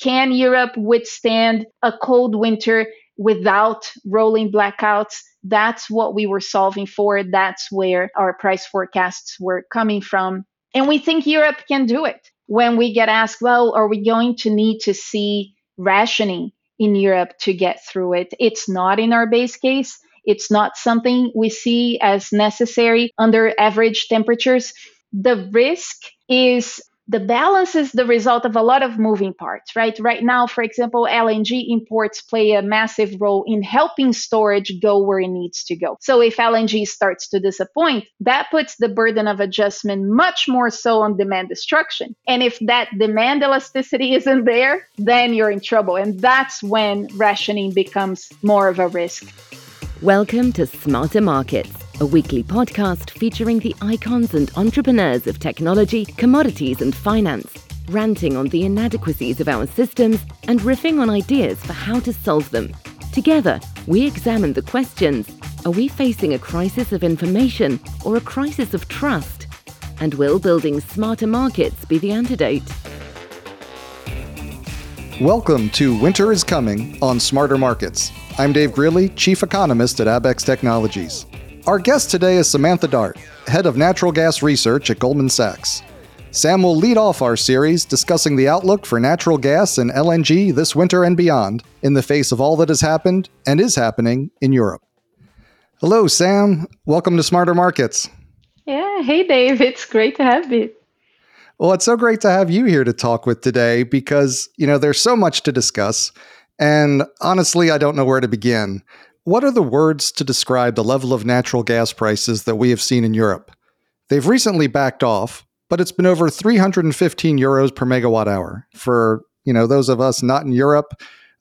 Can Europe withstand a cold winter without rolling blackouts? That's what we were solving for. That's where our price forecasts were coming from. And we think Europe can do it. When we get asked, well, are we going to need to see rationing in Europe to get through it? It's not in our base case. It's not something we see as necessary under average temperatures. The risk is the balance is the result of a lot of moving parts, right? Right now, for example, LNG imports play a massive role in helping storage go where it needs to go. So if LNG starts to disappoint, that puts the burden of adjustment much more so on demand destruction. And if that demand elasticity isn't there, then you're in trouble. And that's when rationing becomes more of a risk. Welcome to Smarter Markets, a weekly podcast featuring the icons and entrepreneurs of technology, commodities, and finance, ranting on the inadequacies of our systems and riffing on ideas for how to solve them. Together, we examine the questions Are we facing a crisis of information or a crisis of trust? And will building smarter markets be the antidote? Welcome to Winter is Coming on Smarter Markets. I'm Dave Greely, Chief Economist at Abaxx Technologies. Our guest today is Samantha Dart, Head of Natural Gas Research at Goldman Sachs. Sam will lead off our series discussing the outlook for natural gas and LNG this winter and beyond in the face of all that has happened and is happening in Europe. Hello, Sam. Welcome to Smarter Markets. Yeah, hey, Dave. It's great to have you. Well, it's so great to have you here to talk with today because, you know, there's so much to discuss. And honestly, I don't know where to begin. What are the words to describe the level of natural gas prices that we have seen in Europe? They've recently backed off, but it's been over 315 euros per megawatt hour. For, you know, those of us not in Europe,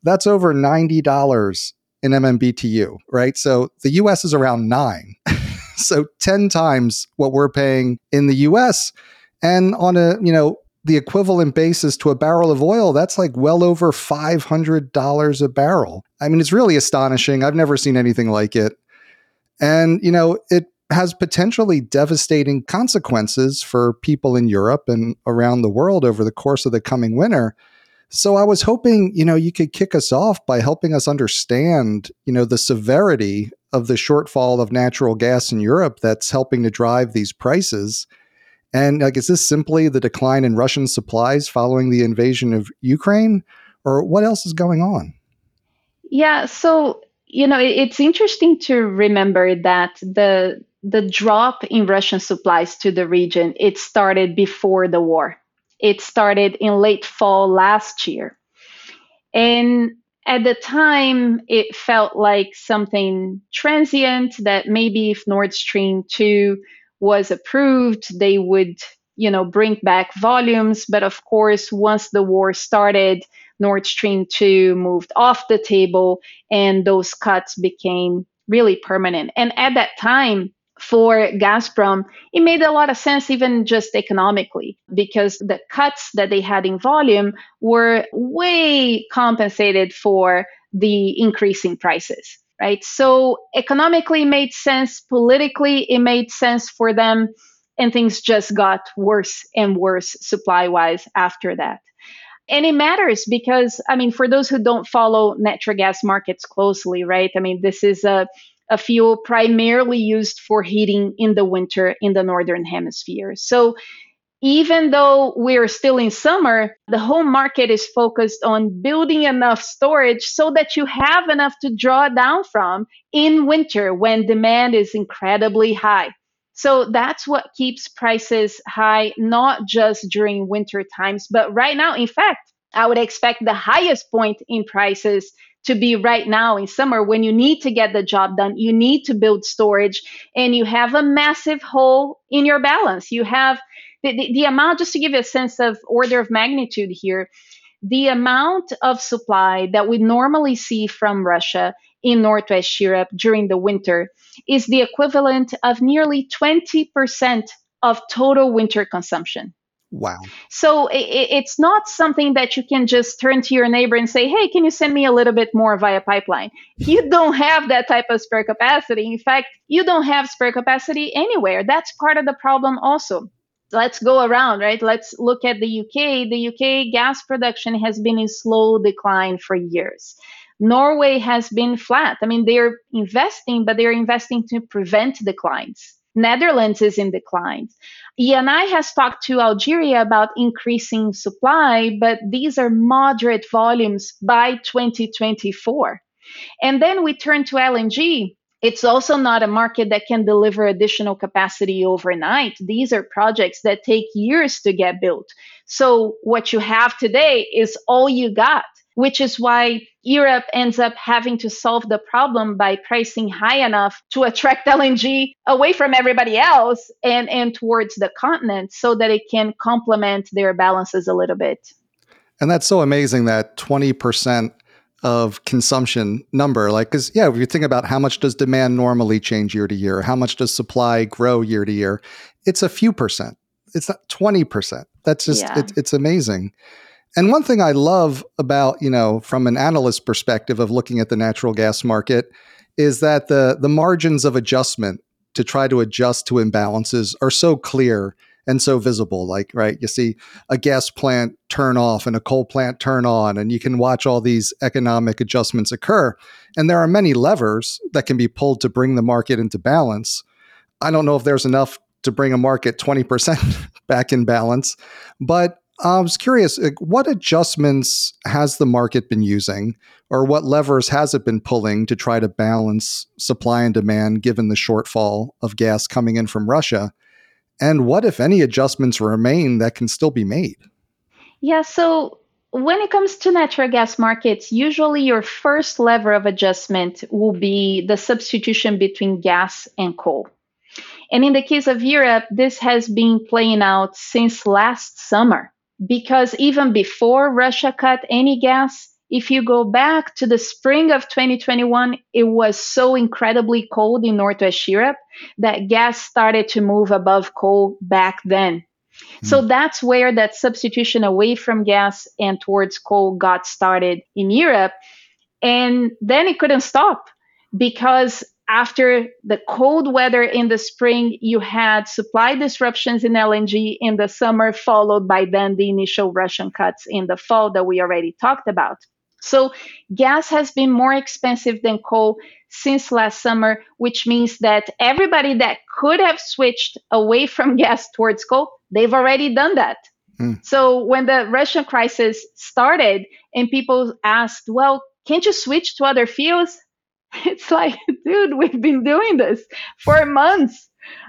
that's over $90 in MMBTU, right? So the US is around 9. so 10 times what we're paying in the US and on a, you know, the equivalent basis to a barrel of oil, that's like well over $500 a barrel. I mean, it's really astonishing. I've never seen anything like it. And, you know, it has potentially devastating consequences for people in Europe and around the world over the course of the coming winter. So I was hoping, you know, you could kick us off by helping us understand, you know, the severity of the shortfall of natural gas in Europe that's helping to drive these prices and like, is this simply the decline in Russian supplies following the invasion of Ukraine, or what else is going on? Yeah, so you know, it's interesting to remember that the the drop in Russian supplies to the region it started before the war. It started in late fall last year, and at the time it felt like something transient that maybe if Nord Stream two was approved, they would, you know, bring back volumes. But of course, once the war started, Nord Stream 2 moved off the table and those cuts became really permanent. And at that time, for Gazprom, it made a lot of sense, even just economically, because the cuts that they had in volume were way compensated for the increasing prices right? So economically it made sense, politically it made sense for them, and things just got worse and worse supply wise after that. And it matters because, I mean, for those who don't follow natural gas markets closely, right? I mean, this is a, a fuel primarily used for heating in the winter in the northern hemisphere. So even though we're still in summer, the whole market is focused on building enough storage so that you have enough to draw down from in winter when demand is incredibly high. So that's what keeps prices high, not just during winter times, but right now. In fact, I would expect the highest point in prices to be right now in summer when you need to get the job done. You need to build storage and you have a massive hole in your balance. You have the, the, the amount, just to give you a sense of order of magnitude here, the amount of supply that we normally see from Russia in Northwest Europe during the winter is the equivalent of nearly 20% of total winter consumption. Wow. So it, it's not something that you can just turn to your neighbor and say, hey, can you send me a little bit more via pipeline? You don't have that type of spare capacity. In fact, you don't have spare capacity anywhere. That's part of the problem also let's go around, right? Let's look at the UK. The UK gas production has been in slow decline for years. Norway has been flat. I mean, they're investing, but they're investing to prevent declines. Netherlands is in decline. ENI has talked to Algeria about increasing supply, but these are moderate volumes by 2024. And then we turn to LNG. It's also not a market that can deliver additional capacity overnight. These are projects that take years to get built. So, what you have today is all you got which is why Europe ends up having to solve the problem by pricing high enough to attract LNG away from everybody else and, and towards the continent so that it can complement their balances a little bit. And that's so amazing that 20% of consumption number like because yeah if you think about how much does demand normally change year to year how much does supply grow year to year it's a few percent. It's not 20% that's just yeah. it, it's amazing. And one thing I love about, you know, from an analyst perspective of looking at the natural gas market is that the the margins of adjustment to try to adjust to imbalances are so clear and so visible like right you see a gas plant turn off and a coal plant turn on and you can watch all these economic adjustments occur and there are many levers that can be pulled to bring the market into balance i don't know if there's enough to bring a market 20% back in balance but I was curious, what adjustments has the market been using, or what levers has it been pulling to try to balance supply and demand given the shortfall of gas coming in from Russia? And what, if any, adjustments remain that can still be made? Yeah, so when it comes to natural gas markets, usually your first lever of adjustment will be the substitution between gas and coal. And in the case of Europe, this has been playing out since last summer because even before Russia cut any gas, if you go back to the spring of 2021, it was so incredibly cold in Northwest Europe that gas started to move above coal back then. Mm. So that's where that substitution away from gas and towards coal got started in Europe. And then it couldn't stop because after the cold weather in the spring, you had supply disruptions in LNG in the summer, followed by then the initial Russian cuts in the fall that we already talked about. So, gas has been more expensive than coal since last summer, which means that everybody that could have switched away from gas towards coal, they've already done that. Mm. So, when the Russian crisis started and people asked, well, can't you switch to other fuels? It's like, dude, we've been doing this for months.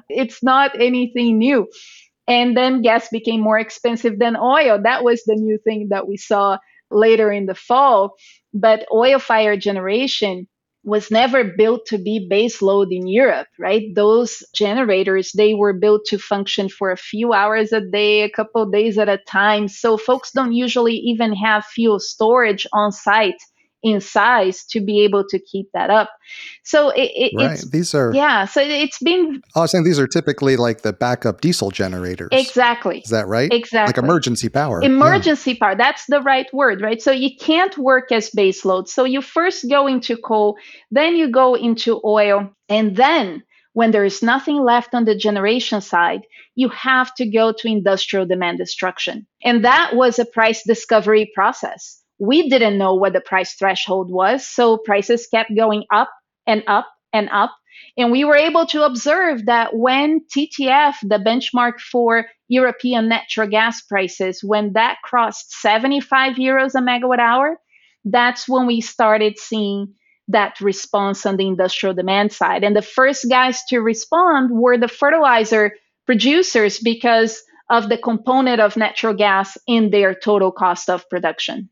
It's not anything new. And then gas became more expensive than oil. That was the new thing that we saw later in the fall. But oil fired generation was never built to be base load in Europe, right? Those generators, they were built to function for a few hours a day, a couple days at a time. So folks don't usually even have fuel storage on site in size to be able to keep that up. So it, it, right. these are yeah. So it's been. I was saying these are typically like the backup diesel generators. Exactly. Is that right? Exactly. Like emergency power. Emergency yeah. power. That's the right word, right? So you can't work as base load. So you first go into coal, then you go into oil, and then when there is nothing left on the generation side, you have to go to industrial demand destruction. And that was a price discovery process we didn't know what the price threshold was. So prices kept going up and up and up. And we were able to observe that when TTF, the benchmark for European natural gas prices, when that crossed 75 euros a megawatt hour, that's when we started seeing that response on the industrial demand side. And the first guys to respond were the fertilizer producers because of the component of natural gas in their total cost of production.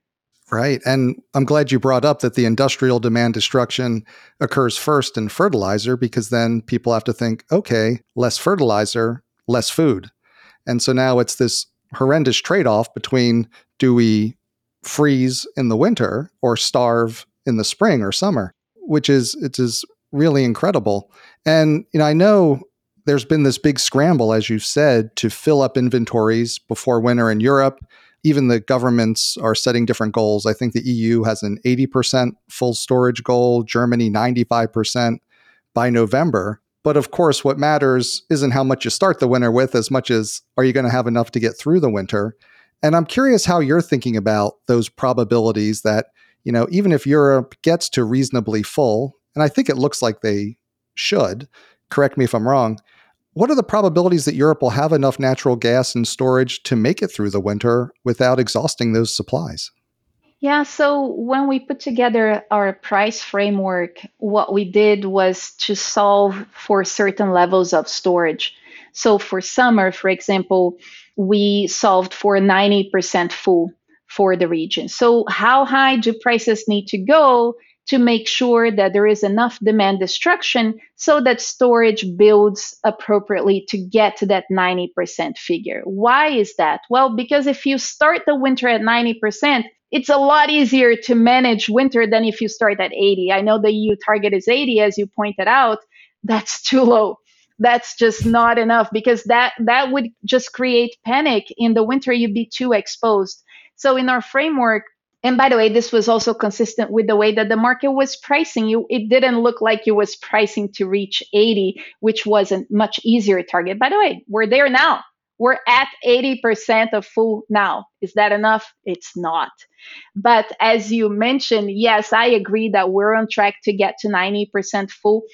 Right. And I'm glad you brought up that the industrial demand destruction occurs first in fertilizer because then people have to think, okay, less fertilizer, less food. And so now it's this horrendous trade off between do we freeze in the winter or starve in the spring or summer, which is it is really incredible. And you know, I know there's been this big scramble, as you've said, to fill up inventories before winter in Europe even the governments are setting different goals. I think the EU has an 80% full storage goal, Germany 95% by November. But of course, what matters isn't how much you start the winter with as much as are you going to have enough to get through the winter. And I'm curious how you're thinking about those probabilities that, you know, even if Europe gets to reasonably full, and I think it looks like they should, correct me if I'm wrong, what are the probabilities that Europe will have enough natural gas and storage to make it through the winter without exhausting those supplies? Yeah, so when we put together our price framework, what we did was to solve for certain levels of storage. So for summer, for example, we solved for 90% full for the region. So, how high do prices need to go to make sure that there is enough demand destruction so that storage builds appropriately to get to that 90% figure? Why is that? Well, because if you start the winter at 90%, it's a lot easier to manage winter than if you start at 80. I know the EU target is 80, as you pointed out. That's too low that's just not enough because that that would just create panic in the winter you'd be too exposed so in our framework and by the way this was also consistent with the way that the market was pricing you it didn't look like it was pricing to reach 80 which was a much easier target by the way we're there now we're at 80% of full now. Is that enough? It's not. But as you mentioned, yes, I agree that we're on track to get to 90% full.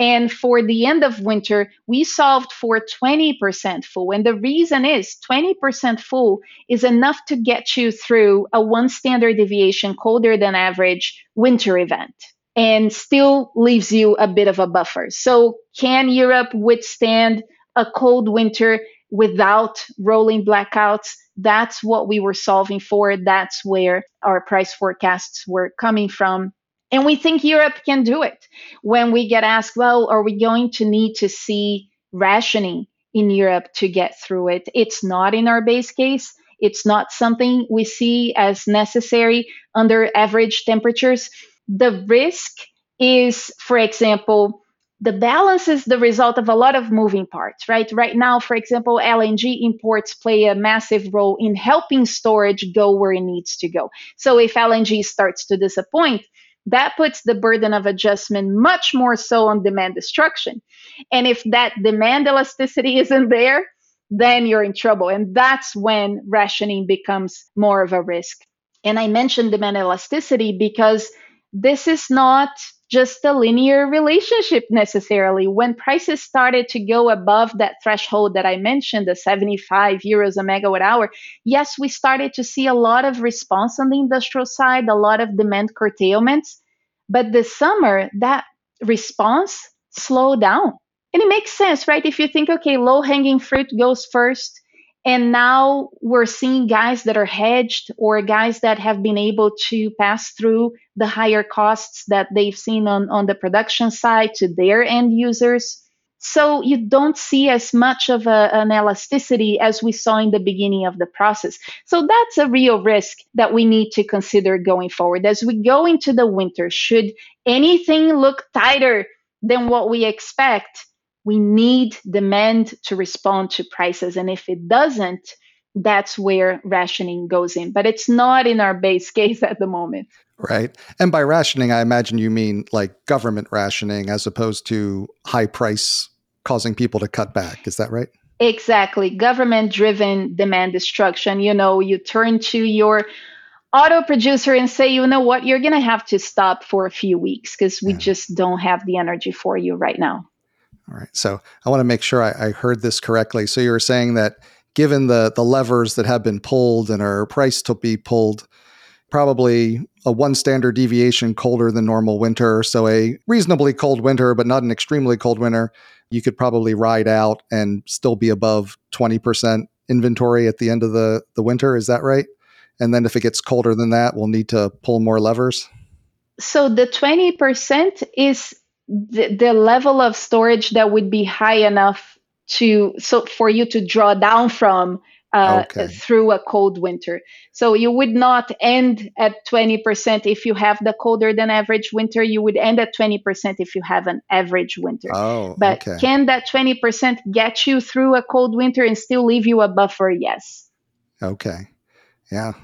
And for the end of winter, we solved for 20% full. And the reason is 20% full is enough to get you through a one standard deviation colder than average winter event and still leaves you a bit of a buffer. So, can Europe withstand a cold winter without rolling blackouts? That's what we were solving for. That's where our price forecasts were coming from. And we think Europe can do it. When we get asked, well, are we going to need to see rationing in Europe to get through it? It's not in our base case. It's not something we see as necessary under average temperatures. The risk is, for example, the balance is the result of a lot of moving parts, right? Right now, for example, LNG imports play a massive role in helping storage go where it needs to go. So if LNG starts to disappoint, that puts the burden of adjustment much more so on demand destruction. And if that demand elasticity isn't there, then you're in trouble. And that's when rationing becomes more of a risk. And I mentioned demand elasticity because this is not just a linear relationship necessarily. When prices started to go above that threshold that I mentioned, the 75 euros a megawatt hour, yes, we started to see a lot of response on the industrial side, a lot of demand curtailments. But this summer, that response slowed down. And it makes sense, right? If you think, okay, low hanging fruit goes first, and now we're seeing guys that are hedged or guys that have been able to pass through the higher costs that they've seen on, on the production side to their end users. So you don't see as much of a, an elasticity as we saw in the beginning of the process. So that's a real risk that we need to consider going forward. As we go into the winter, should anything look tighter than what we expect, we need demand to respond to prices. And if it doesn't, that's where rationing goes in. But it's not in our base case at the moment. Right. And by rationing, I imagine you mean like government rationing as opposed to high price causing people to cut back. Is that right? Exactly. Government driven demand destruction. You know, you turn to your auto producer and say, you know what, you're going to have to stop for a few weeks because we yeah. just don't have the energy for you right now. All right. So I want to make sure I, I heard this correctly. So you were saying that given the the levers that have been pulled and are priced to be pulled, probably a one standard deviation colder than normal winter. So a reasonably cold winter, but not an extremely cold winter. You could probably ride out and still be above 20% inventory at the end of the, the winter. Is that right? And then if it gets colder than that, we'll need to pull more levers. So the 20% is the, the level of storage that would be high enough to so for you to draw down from uh, okay. through a cold winter. So you would not end at 20% if you have the colder than average winter. You would end at 20% if you have an average winter. Oh, but okay. can that 20% get you through a cold winter and still leave you a buffer? Yes. Okay. Yeah.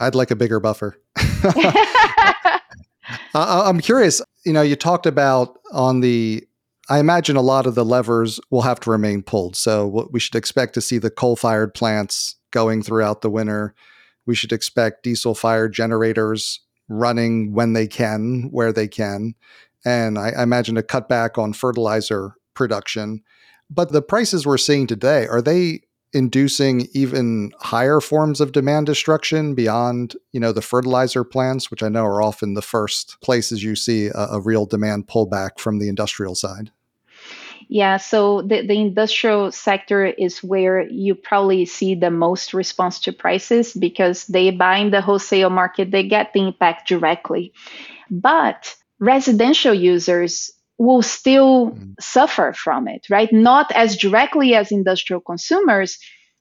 I'd like a bigger buffer. I'm curious. You know, you talked about on the I imagine a lot of the levers will have to remain pulled. So what we should expect to see the coal-fired plants going throughout the winter. We should expect diesel-fired generators running when they can, where they can, and I, I imagine a cutback on fertilizer production. But the prices we're seeing today are they inducing even higher forms of demand destruction beyond you know the fertilizer plants which i know are often the first places you see a, a real demand pullback from the industrial side yeah, so the, the industrial sector is where you probably see the most response to prices because they buy in the wholesale market, they get the impact directly. But residential users will still mm. suffer from it, right? Not as directly as industrial consumers,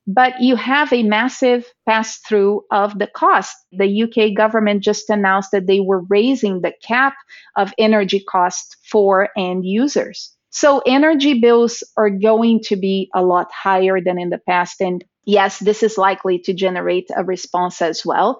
but you have a massive pass through of the cost. The UK government just announced that they were raising the cap of energy costs for end users. So energy bills are going to be a lot higher than in the past. And yes, this is likely to generate a response as well.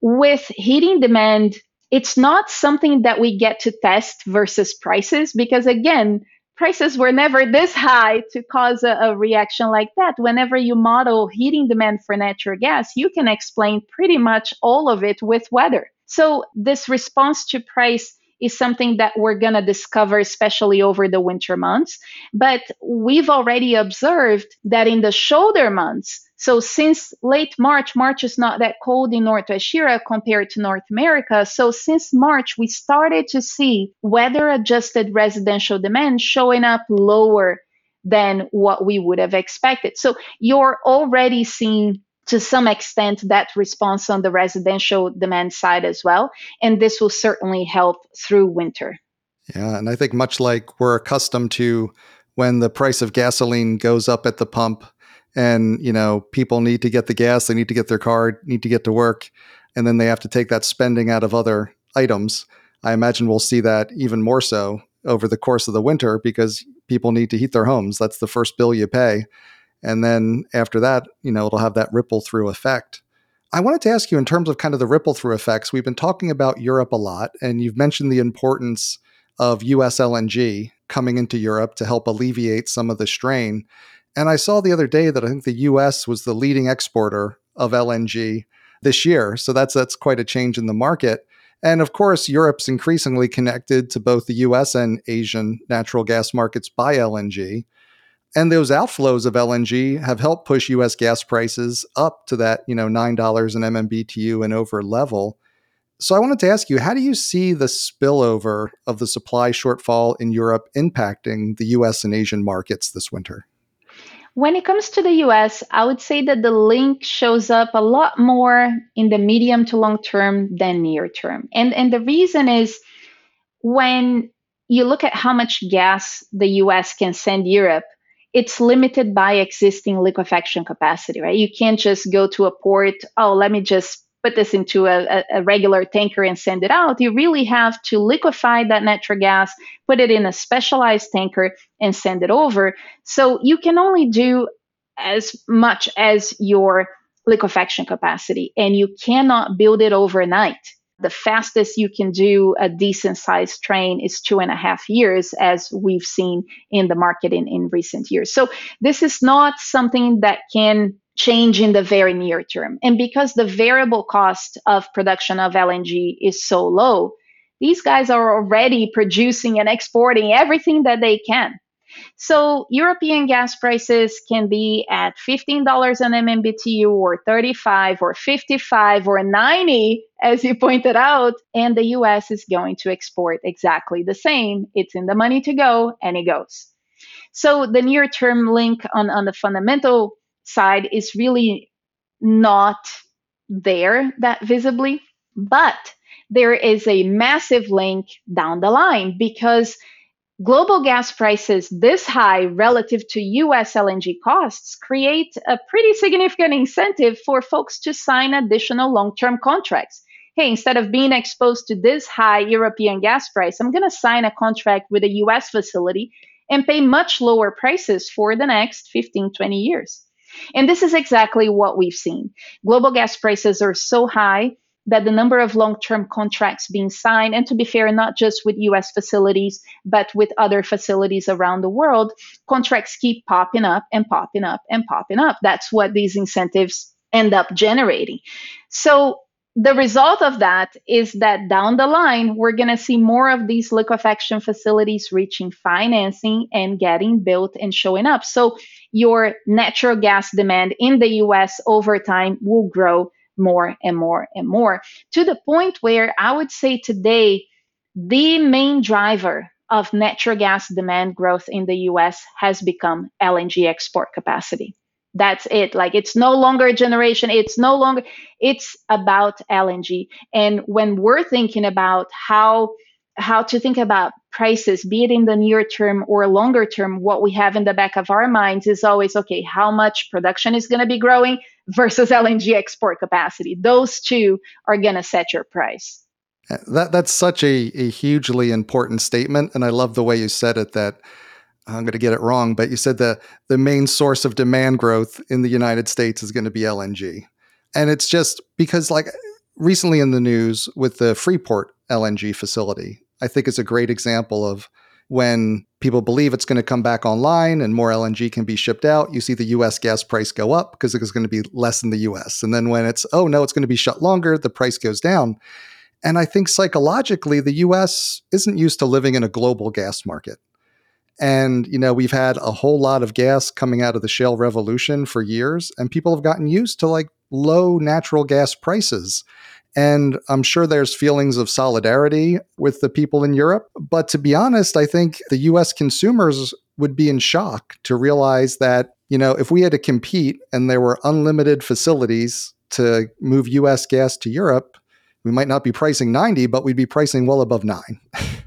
With heating demand, it's not something that we get to test versus prices because, again, prices were never this high to cause a, a, reaction like that. Whenever you model heating demand for natural gas, you can explain pretty much all of it with weather. So, this response to price is something that we're going to discover, especially over the winter months. But we've already observed that in the shoulder months, so since late March, March is not that cold in North Europe compared to North America. So since March, we started to see weather adjusted residential demand showing up lower than what we would have expected. So you're already seeing to some extent that response on the residential demand side as well. And this will certainly help through winter. Yeah. And I think much like we're accustomed to when the price of gasoline goes up at the pump and, you know, people need to get the gas, they need to get their car, need to get to work, and then they have to take that spending out of other items. I imagine we'll see that even more so over the course of the winter because people need to heat their homes. That's the first bill you pay. And then after that, you know, it'll have that ripple through effect. I wanted to ask you in terms of kind of the ripple through effects, we've been talking about Europe a lot, and you've mentioned the importance of US LNG coming into Europe to help alleviate some of the strain. And I saw the other day that I think the US was the leading exporter of LNG this year. So that's that's quite a change in the market. And of course, Europe's increasingly connected to both the US and Asian natural gas markets by LNG. And those outflows of LNG have helped push US gas prices up to that, you know, $9 an MMBTU and over level. So I wanted to ask you, how do you see the spillover of the supply shortfall in Europe impacting the US and Asian markets this winter? When it comes to the US, I would say that the link shows up a lot more in the medium to long term than near term. And and the reason is when you look at how much gas the US can send Europe, it's limited by existing liquefaction capacity, right? You can't just go to a port, oh, let me just put this into a, a, regular tanker and send it out. You really have to liquefy that natural gas, put it in a specialized tanker, and send it over. So you can only do as much as your liquefaction capacity, and you cannot build it overnight. The fastest you can do a decent sized train is two and a half years, as we've seen in the market in, in recent years. So, this is not something that can change in the very near term. And because the variable cost of production of LNG is so low, these guys are already producing and exporting everything that they can. So European gas prices can be at $15 an MMBTU or 35 or 55 or 90 as you pointed out and the US is going to export exactly the same. It's in the money to go and it goes. So the near term link on, on the fundamental side is really not there that visibly, but there is a massive link down the line because Global gas prices this high relative to US LNG costs create a pretty significant incentive for folks to sign additional long term contracts. Hey, instead of being exposed to this high European gas price, I'm going to sign a contract with a US facility and pay much lower prices for the next 15, 20 years. And this is exactly what we've seen. Global gas prices are so high that the number of long term contracts being signed, and to be fair, not just with US facilities, but with other facilities around the world, contracts keep popping up and popping up and popping up. That's what these incentives end up generating. So the result of that is that down the line, we're going to see more of these liquefaction facilities reaching financing and getting built and showing up. So your natural gas demand in the US over time will grow more and more and more to the point where I would say today, the main driver of natural gas demand growth in the US has become LNG export capacity. That's it. Like it's no longer a generation. It's no longer, it's about LNG. And when we're thinking about how, how to think about prices, be it in the near term or longer term, what we have in the back of our minds is always okay, how much production is going to be growing versus LNG export capacity. Those two are going to set your price. That that's such a, a hugely important statement, and I love the way you said it. That I'm going to get it wrong, but you said the the main source of demand growth in the United States is going to be LNG. And it's just because like recently in the news with the Freeport LNG facility, I think is a great example of when people believe it's going to come back online and more LNG can be shipped out, you see the US gas price go up because it's going to be less in the US. And then when it's, oh no, it's going to be shut longer, the price goes down. And I think psychologically, the US isn't used to living in a global gas market. And, you know, we've had a whole lot of gas coming out of the shale revolution for years, and people have gotten used to like low natural gas prices. And I'm sure there's feelings of solidarity with the people in Europe. But to be honest, I think the US consumers would be in shock to realize that, you know, if we had to compete and there were unlimited facilities to move US gas to Europe, we might not be pricing 90, but we'd be pricing well above nine.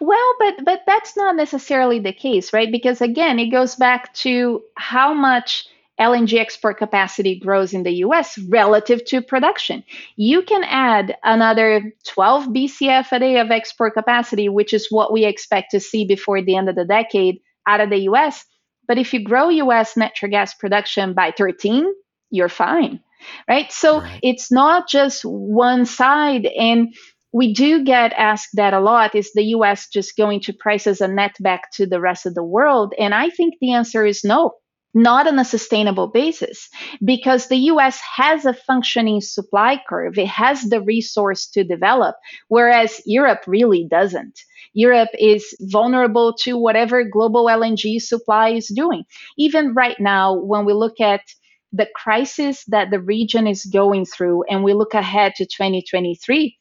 Well, but but that's not necessarily the case, right? Because again, it goes back to how much LNG export capacity grows in the US relative to production. You can add another 12 BCF a day of export capacity, which is what we expect to see before the end of the decade out of the US. But if you grow US natural gas production by 13, you're fine. Right. So right. it's not just one side. And we do get asked that a lot is the US just going to price as a net back to the rest of the world? And I think the answer is no, not on a sustainable basis, because the US has a functioning supply curve. It has the resource to develop, whereas Europe really doesn't. Europe is vulnerable to whatever global LNG supply is doing. Even right now, when we look at the crisis that the region is going through and we look ahead to 2023,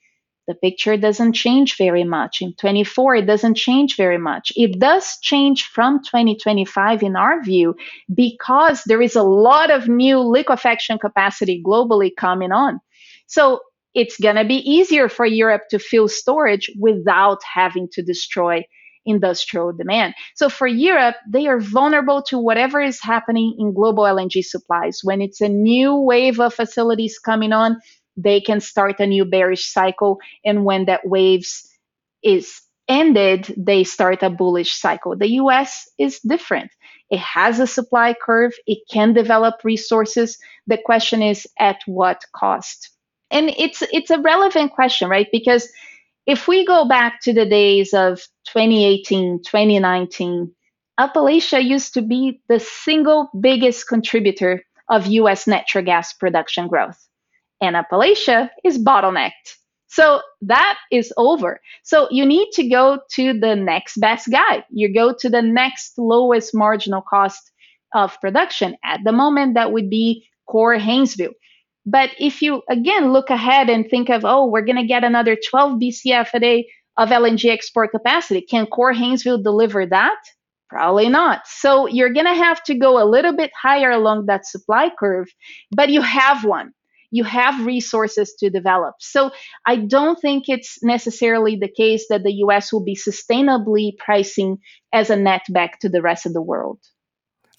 the picture doesn't change very much. In 24, it doesn't change very much. It does change from 2025 in our view because there is a lot of new liquefaction capacity globally coming on. So it's going to be easier for Europe to fill storage without having to destroy industrial demand. So for Europe, they are vulnerable to whatever is happening in global LNG supplies. When it's a new wave of facilities coming on, they can start a new bearish cycle. And when that waves is ended, they start a bullish cycle. The US is different. It has a supply curve, it can develop resources. The question is at what cost? And it's it's a relevant question, right? Because if we go back to the days of 2018, 2019, Appalachia used to be the single biggest contributor of US natural gas production growth and Appalachia is bottlenecked. So that is over. So you need to go to the next best guy. You go to the next lowest marginal cost of production. At the moment, that would be core Haynesville. But if you again look ahead and think of, oh, we're going to get another 12 BCF a day of LNG export capacity, can core Haynesville deliver that? Probably not. So you're going to have to go a little bit higher along that supply curve, but you have one you have resources to develop. So I don't think it's necessarily the case that the US will be sustainably pricing as a net back to the rest of the world.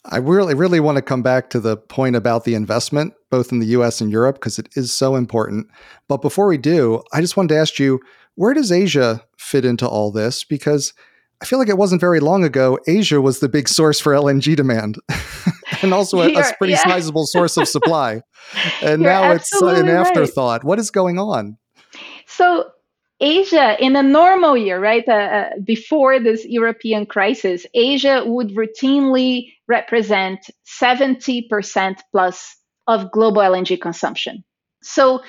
I really, really want to come back to the point about the investment, both in the US and Europe, because it is so important. But before we do, I just wanted to ask you where does Asia fit into all this? Because I feel like it wasn't very long ago, Asia was the big source for LNG demand. and also a, a pretty yeah. sizable source of supply. And You're now it's an afterthought. Right. What is going on? So Asia, in a normal year, right, uh, uh, before this European crisis, Asia would routinely represent 70% plus of global LNG consumption. So,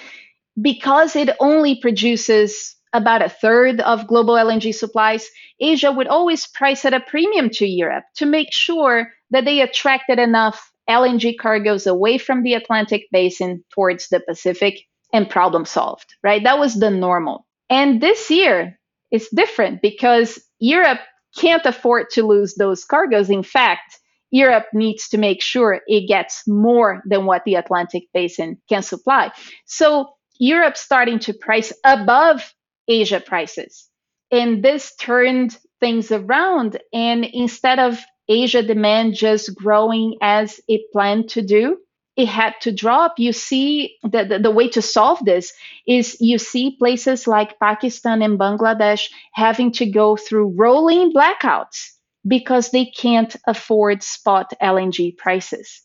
because it only produces about a third of global LNG supplies, Asia would always price at a premium to Europe to make sure that they attracted enough LNG cargoes away from the Atlantic basin towards the Pacific and problem solved, right? That was the normal. And this year is different because Europe can't afford to lose those cargoes. In fact, Europe needs to make sure it gets more than what the Atlantic basin can supply. So Europe's starting to price above Asia prices. And this turned things around. And instead of Asia demand just growing as it planned to do, it had to drop. You see, the, the, the, way to solve this is you see places like Pakistan and Bangladesh having to go through rolling blackouts because they can't afford spot LNG prices.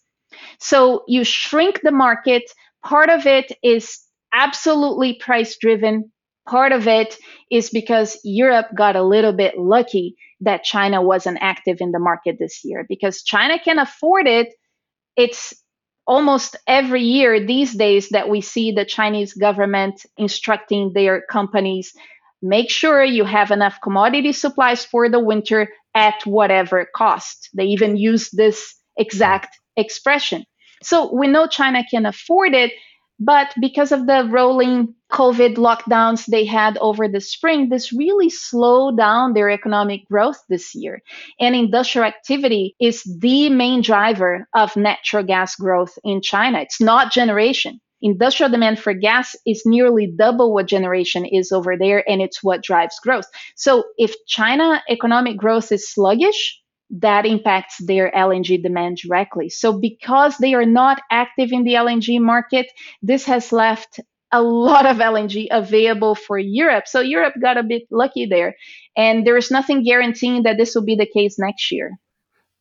So you shrink the market. Part of it is absolutely price driven. Part of it is because Europe got a little bit lucky that China wasn't active in the market this year because China can afford it. It's almost every year these days that we see the Chinese government instructing their companies make sure you have enough commodity supplies for the winter at whatever cost. They even use this exact expression. So we know China can afford it, but because of the rolling COVID lockdowns they had over the spring, this really slowed down their economic growth this year. And industrial activity is the main driver of natural gas growth in China. It's not generation. Industrial demand for gas is nearly double what generation is over there, and it's what drives growth. So if China economic growth is sluggish, that impacts their LNG demand directly. So, because they are not active in the LNG market, this has left a lot of LNG available for Europe. So, Europe got a bit lucky there. And there is nothing guaranteeing that this will be the case next year.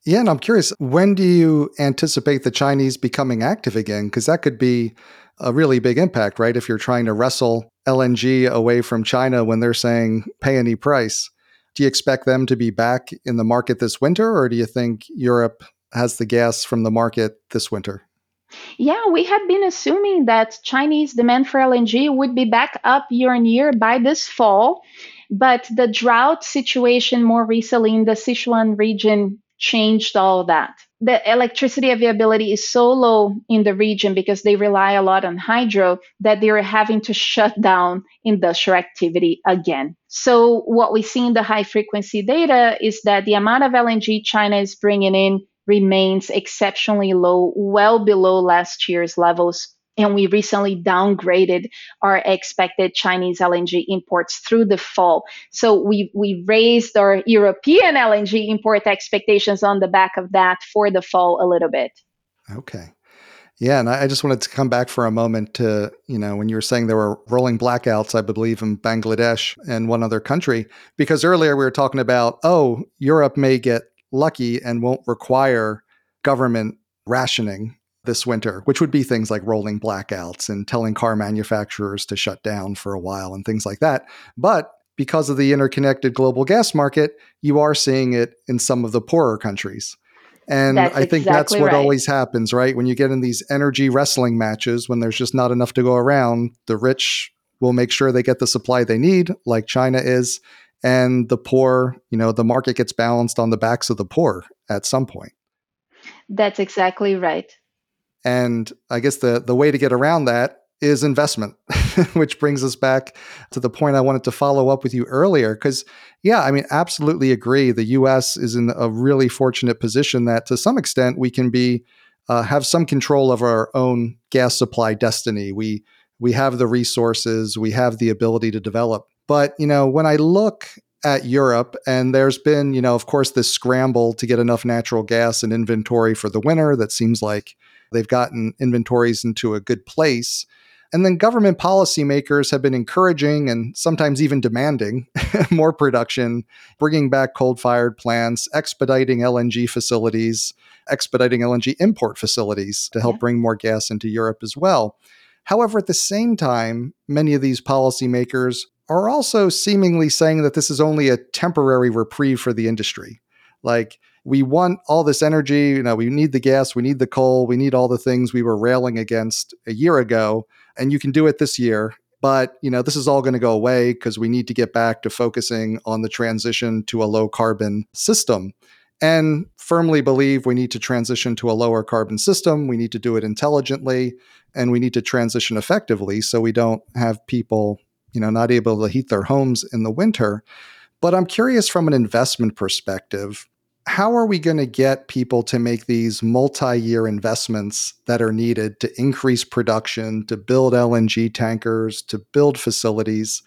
Yeah, and I'm curious, when do you anticipate the Chinese becoming active again? Because that could be a really big impact, right? If you're trying to wrestle LNG away from China when they're saying pay any price. Do you expect them to be back in the market this winter, or do you think Europe has the gas from the market this winter? Yeah, we had been assuming that Chinese demand for LNG would be back up year on year by this fall. But the drought situation more recently in the Sichuan region changed all that. The electricity availability is so low in the region because they rely a lot on hydro that they're having to shut down industrial activity again. So, what we see in the high frequency data is that the amount of LNG China is bringing in remains exceptionally low, well below last year's levels and we recently downgraded our expected Chinese LNG imports through the fall. So we we raised our European LNG import expectations on the back of that for the fall a little bit. Okay. Yeah, and I just wanted to come back for a moment to, you know, when you were saying there were rolling blackouts, I believe in Bangladesh and one other country, because earlier we were talking about, oh, Europe may get lucky and won't require government rationing this winter, which would be things like rolling blackouts and telling car manufacturers to shut down for a while and things like that. But because of the interconnected global gas market, you are seeing it in some of the poorer countries. And that's I think exactly that's what right. always happens, right? When you get in these energy wrestling matches, when there's just not enough to go around, the rich will make sure they get the supply they need, like China is. And the poor, you know, the market gets balanced on the backs of the poor at some point. That's exactly right. And I guess the the way to get around that is investment, which brings us back to the point I wanted to follow up with you earlier. Because, yeah, I mean, absolutely agree. The U.S. is in a really fortunate position that, to some extent, we can be uh, have some control of our own gas supply destiny. We we have the resources, we have the ability to develop. But you know, when I look at Europe, and there's been, you know, of course, this scramble to get enough natural gas and inventory for the winter. That seems like They've gotten inventories into a good place. And then government policymakers have been encouraging and sometimes even demanding more production, bringing back coal fired plants, expediting LNG facilities, expediting LNG import facilities to help yeah. bring more gas into Europe as well. However, at the same time, many of these policymakers are also seemingly saying that this is only a temporary reprieve for the industry. Like, we want all this energy, you know, we need the gas, we need the coal, we need all the things we were railing against a year ago, and you can do it this year. But, you know, this is all going to go away because we need to get back to focusing on the transition to a low carbon system and firmly believe we need to transition to a lower carbon system. We need to do it intelligently and we need to transition effectively so we don't have people, you know, not able to heat their homes in the winter. But I'm curious from an investment perspective, how are we going to get people to make these multi-year investments that are needed to increase production, to build LNG tankers, to build facilities?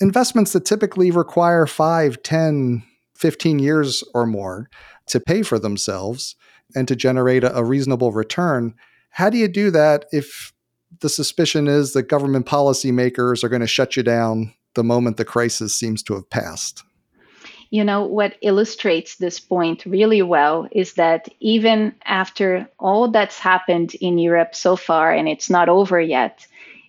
Investments that typically require 5, 10, 15 years or more to pay for themselves and to generate a, a reasonable return. How do you do that if the suspicion is that government policymakers are going to shut you down the moment the crisis seems to have passed? You know, what illustrates this point really well is that even after all that's happened in Europe so far, and it's not over yet,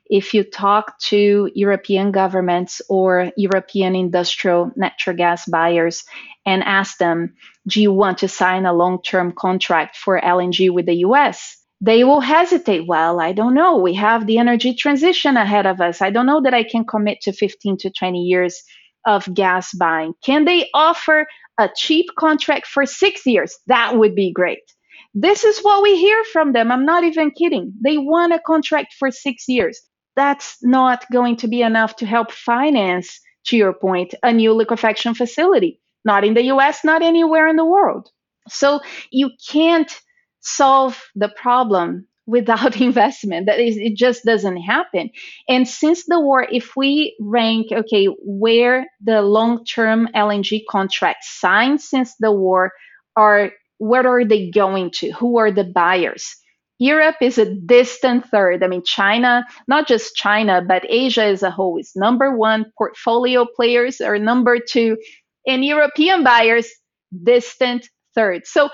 if you talk to European governments or European industrial natural gas buyers and ask them, do you want to sign a long term contract for LNG with the US? They will hesitate. Well, I don't know. We have the energy transition ahead of us. I don't know that I can commit to 15 to 20 years of gas buying. Can they offer a cheap contract for six years? That would be great. This is what we hear from them. I'm not even kidding. They want a contract for six years that's not going to be enough to help finance, to your point, a new liquefaction facility. Not in the US, not anywhere in the world. So you can't solve the problem without investment. That is, it just doesn't happen. And since the war, if we rank, okay, where the long term LNG contracts signed since the war are, where are they going to? Who are the buyers? Europe is a distant third. I mean, China, not just China, but Asia as a whole is number one. Portfolio players are number two. And European buyers, distant third. So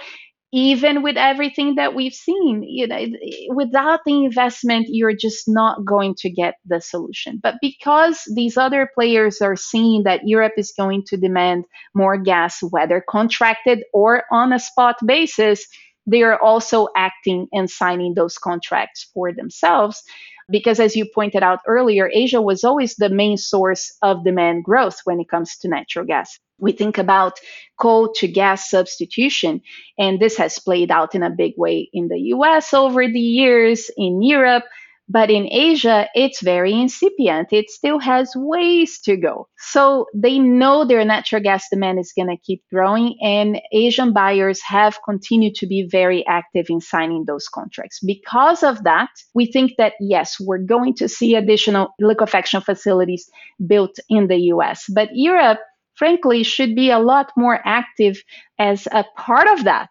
even with everything that we've seen, you know, without the investment, you're just not going to get the solution. But because these other players are seeing that Europe is going to demand more gas, whether contracted or on a spot basis, they are also acting and signing those contracts for themselves. Because as you pointed out earlier, Asia was always the main source of demand growth when it comes to natural gas. We think about coal to gas substitution, and this has played out in a big way in the US over the years, in Europe, but in Asia, it's very incipient. It still has ways to go. So they know their natural gas demand is going to keep growing, and Asian buyers have continued to be very active in signing those contracts. Because of that, we think that yes, we're going to see additional liquefaction facilities built in the US. But Europe, frankly, should be a lot more active as a part of that.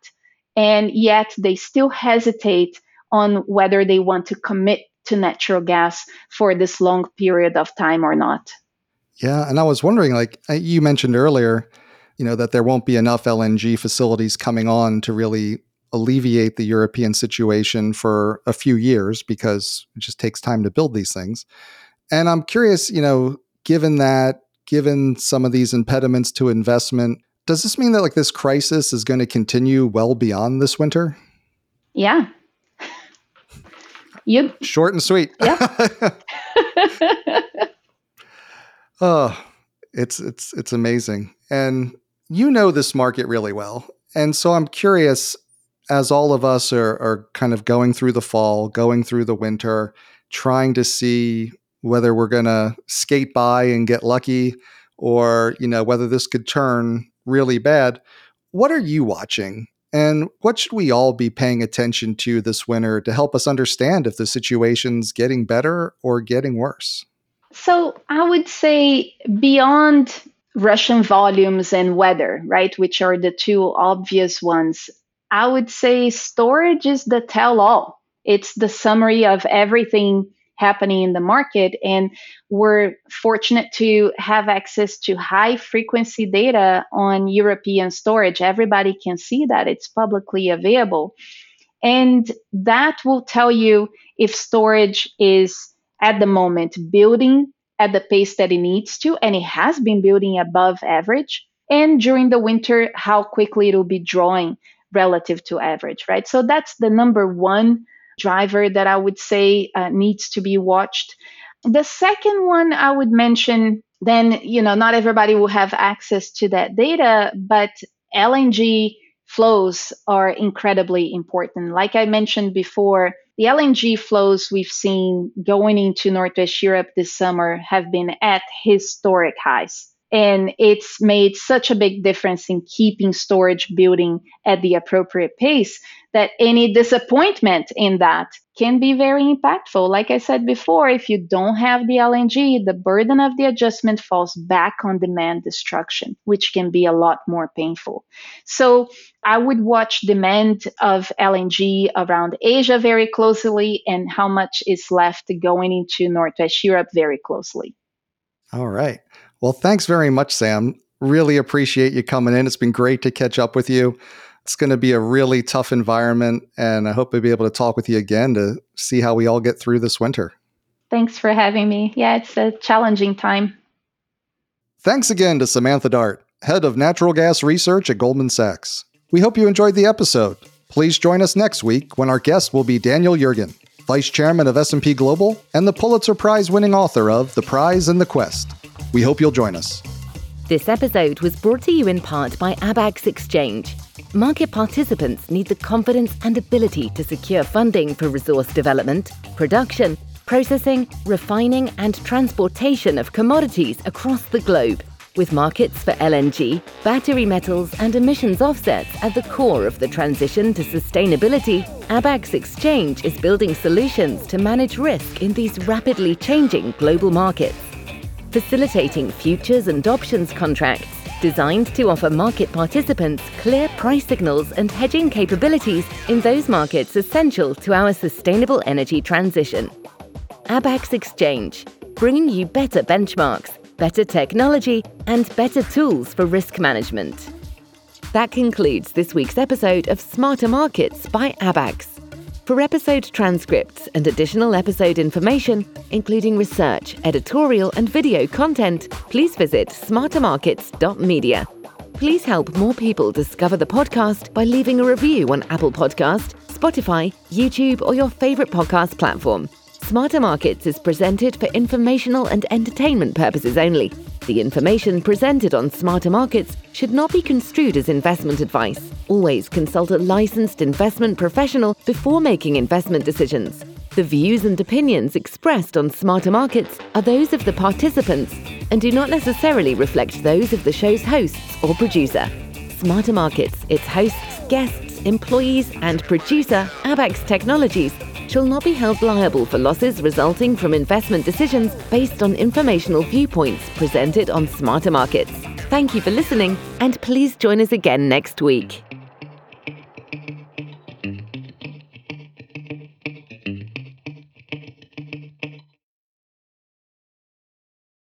And yet they still hesitate on whether they want to commit to natural gas for this long period of time or not. Yeah, and I was wondering, like you mentioned earlier, you know that there won't be enough LNG facilities coming on to really alleviate the European situation for a few years because it just takes time to build these things. And I'm curious, you know, given that, given some of these impediments to investment, does this mean that like this crisis is going to continue well beyond this winter? Yeah, you short and sweet. Yeah. oh, it's it's it's amazing. And you know this market really well. And so I'm curious, as all of us are are kind of going through the fall, going through the winter, trying to see whether we're gonna skate by and get lucky or, you know, whether this could turn really bad. What are you watching and what should we all be paying attention to this winter to help us understand if the situation's getting better or getting worse? So, I would say beyond Russian volumes and weather, right, which are the two obvious ones, I would say storage is the tell all. It's the summary of everything happening in the market. And we're fortunate to have access to high frequency data on European storage. Everybody can see that, it's publicly available. And that will tell you if storage is at the moment building at the pace that it needs to, and it has been building above average. And during the winter, how quickly it will be drawing relative to average, right? So that's the number one driver that I would say uh, needs to be watched. The second one I would mention, then, you know, not everybody will have access to that data, but LNG flows are incredibly important. Like I mentioned before, the LNG flows we've seen going into Northwest Europe this summer have been at historic highs. And it's made such a big difference in keeping storage building at the appropriate pace that any disappointment in that can be very impactful. Like I said before, if you don't have the LNG, the burden of the adjustment falls back on demand destruction, which can be a lot more painful. So I would watch demand of LNG around Asia very closely and how much is left going into Northwest Europe very closely. All right. Well, thanks very much, Sam. Really appreciate you coming in. It's been great to catch up with you. It's going to be a really tough environment, and I hope to be able to talk with you again to see how we all get through this winter. Thanks for having me. Yeah, it's a challenging time. Thanks again to Samantha Dart, Head of Natural Gas Research at Goldman Sachs. We hope you enjoyed the episode. Please join us next week when our guest will be Daniel Yergin, Vice Chairman of S&P Global and the Pulitzer Prize winning author of The Prize and the Quest. We hope you'll join us. This episode was brought to you in part by Abaxx Exchange. Market participants need the confidence and ability to secure funding for resource development, production, processing, refining, and transportation of commodities across the globe. With markets for LNG, battery metals, and emissions offsets at the core of the transition to sustainability, Abaxx Exchange is building solutions to manage risk in these rapidly changing global markets facilitating futures and options contracts designed to offer market participants clear price signals and hedging capabilities in those markets essential to our sustainable energy transition. Abaxx Exchange, bringing you better benchmarks, better technology, and better tools for risk management. That concludes this week's episode of Smarter Markets by Abaxx. For episode transcripts and additional episode information, including research, editorial, and video content, please visit smartermarkets.media. Please help more people discover the podcast by leaving a review on Apple Podcast, Spotify, YouTube, or your favorite podcast platform. Smarter Markets is presented for informational and entertainment purposes only. The information presented on Smarter Markets should not be construed as investment advice. Always consult a licensed investment professional before making investment decisions. The views and opinions expressed on Smarter Markets are those of the participants and do not necessarily reflect those of the show's hosts or producer. Smarter Markets, its hosts, guests, employees, and producer, Abaxx Technologies, shall not be held liable for losses resulting from investment decisions based on informational viewpoints presented on Smarter Markets. Thank you for listening, and please join us again next week.